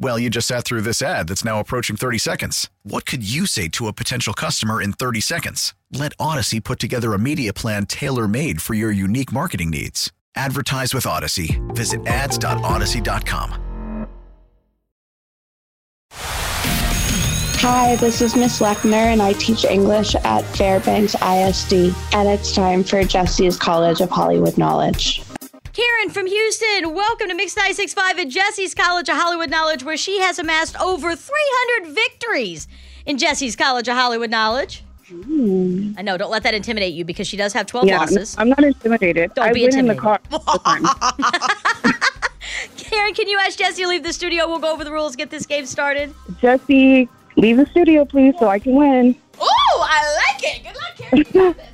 Well, you just sat through this ad that's now approaching 30 seconds. What could you say to a potential customer in 30 seconds? Let Audacy put together a media plan tailor made for your unique marketing needs. Advertise with Audacy. Visit ads.audacy.com. Hi, this is Miss Lechner, and I teach English at Fairbanks ISD. And it's time for Jessie's College of Hollywood Knowledge. Karen from Houston, welcome to Mix 965 at Jessie's College of Hollywood Knowledge, where she has amassed over 300 victories in Jessie's College of Hollywood Knowledge. Hmm. I know, don't let that intimidate you because she does have 12 Yeah, losses. I'm not intimidated. Don't I be win in the car all the time. Karen, can you ask Jessie to leave the studio? We'll go over the rules, get this game started. Jessie, leave the studio, please, so I can win. Ooh, I like it. Good luck, Karen. You got this.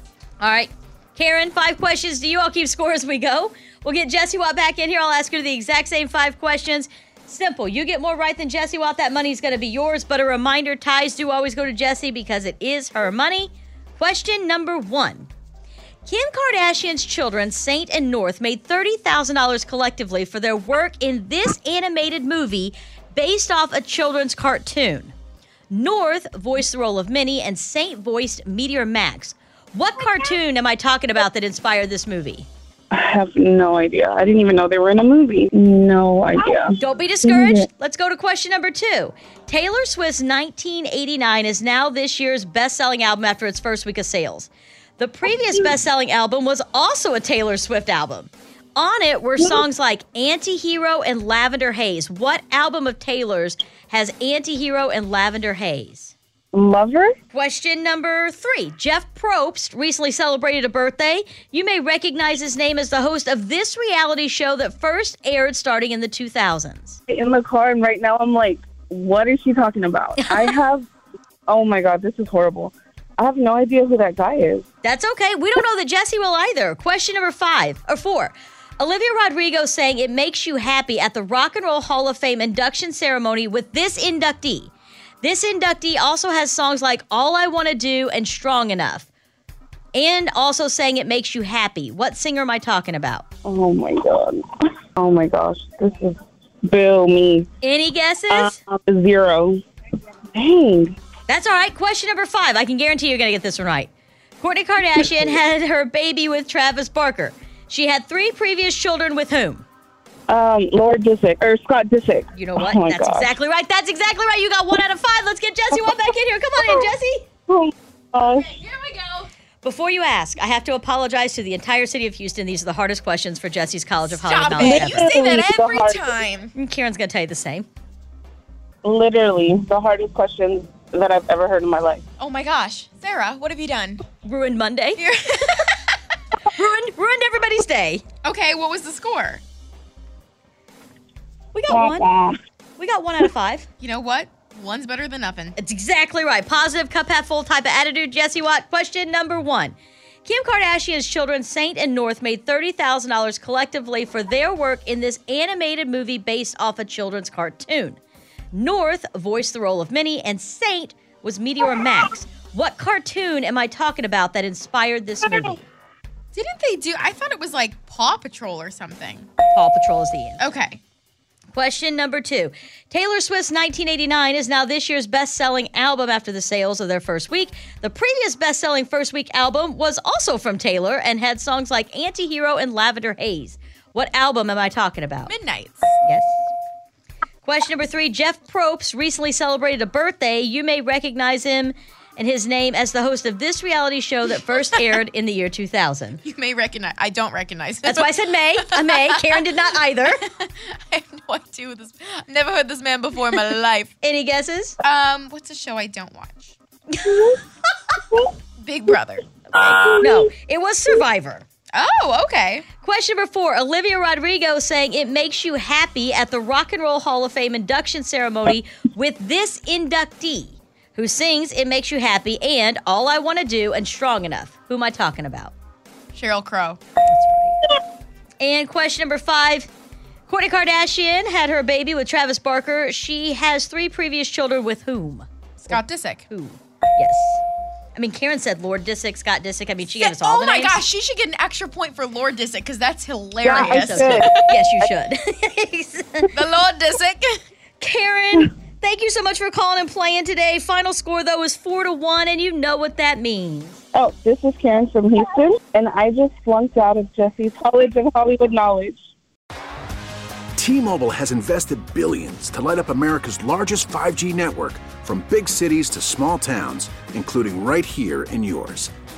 All right. Karen, five questions. Do you all keep score as we go? We'll get Jessie Watt back in here. I'll ask her the exact same five questions. Simple. You get more right than Jessie Watt. That money's going to be yours. But a reminder ties do always go to Jessie because it is her money. Question number one Kim Kardashian's children, Saint and North, made $30,000 collectively for their work in this animated movie based off a children's cartoon. North voiced the role of Minnie, and Saint voiced Meteor Max. What cartoon am I talking about that inspired this movie? I have no idea. I didn't even know they were in a movie. No idea. Oh, don't be discouraged. Let's go to question number two. Taylor Swift's 1989 is now this year's best selling album after its first week of sales. The previous oh, best selling album was also a Taylor Swift album. On it were songs like Antihero and Lavender Haze. What album of Taylor's has Antihero and Lavender Haze? Lover? Question number three. Jeff Probst recently celebrated a birthday. You may recognize his name as the host of this reality show that first aired starting in the 2000s. In the car, and right now I'm like, what is she talking about? I have, oh my God, this is horrible. I have no idea who that guy is. That's okay. We don't know that Jessie will either. Question number five or four. Olivia Rodrigo saying it makes you happy at the Rock and Roll Hall of Fame induction ceremony with this inductee. This inductee also has songs like All I Want to Do and Strong Enough. And also saying it makes you happy. What singer am I talking about? Oh my God. Oh my gosh. This is Bill me. Any guesses? Uh, zero. Dang. That's all right. Question number five. I can guarantee you're going to get this one right. Kourtney Kardashian had her baby with Travis Barker. She had three previous children with whom? Um, Laura Disick or Scott Disick. You know what? Oh That's gosh. exactly right. That's exactly right. You got one out of five. Let's get Jessie one back in here. Come on in, Jessie. Oh my gosh. Here we go. Before you ask, I have to apologize to the entire city of Houston. These are the hardest questions for Jessie's College of Hollywood Stop Knowledge it. You say that every time. And Karen's going to tell you the same. Literally the hardest questions that I've ever heard in my life. Oh my gosh. Sarah, what have you done? Ruined Monday. ruined, ruined everybody's day. Okay, what was the score? We got one. We got one out of five. You know what? One's better than nothing. It's exactly right. Positive, cup half full type of attitude. Jessie Watt. Question number one. Kim Kardashian's children, Saint and North, made $30,000 collectively for their work in this animated movie based off a children's cartoon. North voiced the role of Minnie, and Saint was Meteor Max. What cartoon am I talking about that inspired this movie? Didn't they do? I thought it was like Paw Patrol or something. Paw Patrol is the answer. Okay. Question number two. Taylor Swift's 1989 is now this year's best selling album after the sales of their first week. The previous best selling first week album was also from Taylor and had songs like Antihero and Lavender Haze. What album am I talking about? Midnights. Yes. Question number three. Jeff Probst recently celebrated a birthday. You may recognize him and his name as the host of this reality show that first aired in the year 2000? You may recognize. I don't recognize. That's why I said May. A May. Karen did not either. I have no idea who this. Never heard this man before in my life. Any guesses? Um, what's a show I don't watch? Big Brother. No, it was Survivor. Oh, okay. Question number four Olivia Rodrigo saying it makes you happy at the Rock and Roll Hall of Fame induction ceremony with this inductee who sings It Makes You Happy and All I Want to Do and Strong Enough. Who am I talking about? Sheryl Crow. Right. And question number five Kourtney Kardashian had her baby with Travis Barker. She has three previous children with whom? Scott Disick. Who? Yes. I mean, Karen said Lord Disick, Scott Disick. I mean, she gave us all oh my names. gosh, she should get an extra point for Lord Disick because that's Yeah, hilarious. Should. Yes, you should. the Lord Disick. Karen, thank you so much for calling and playing today. Final score though is four to one, and you know what that means. Oh, this is Karen from Houston, and I just flunked out of Jessie's College of Hollywood Knowledge. T-Mobile has invested billions to light up America's largest 5G network from big cities to small towns, including right here in yours.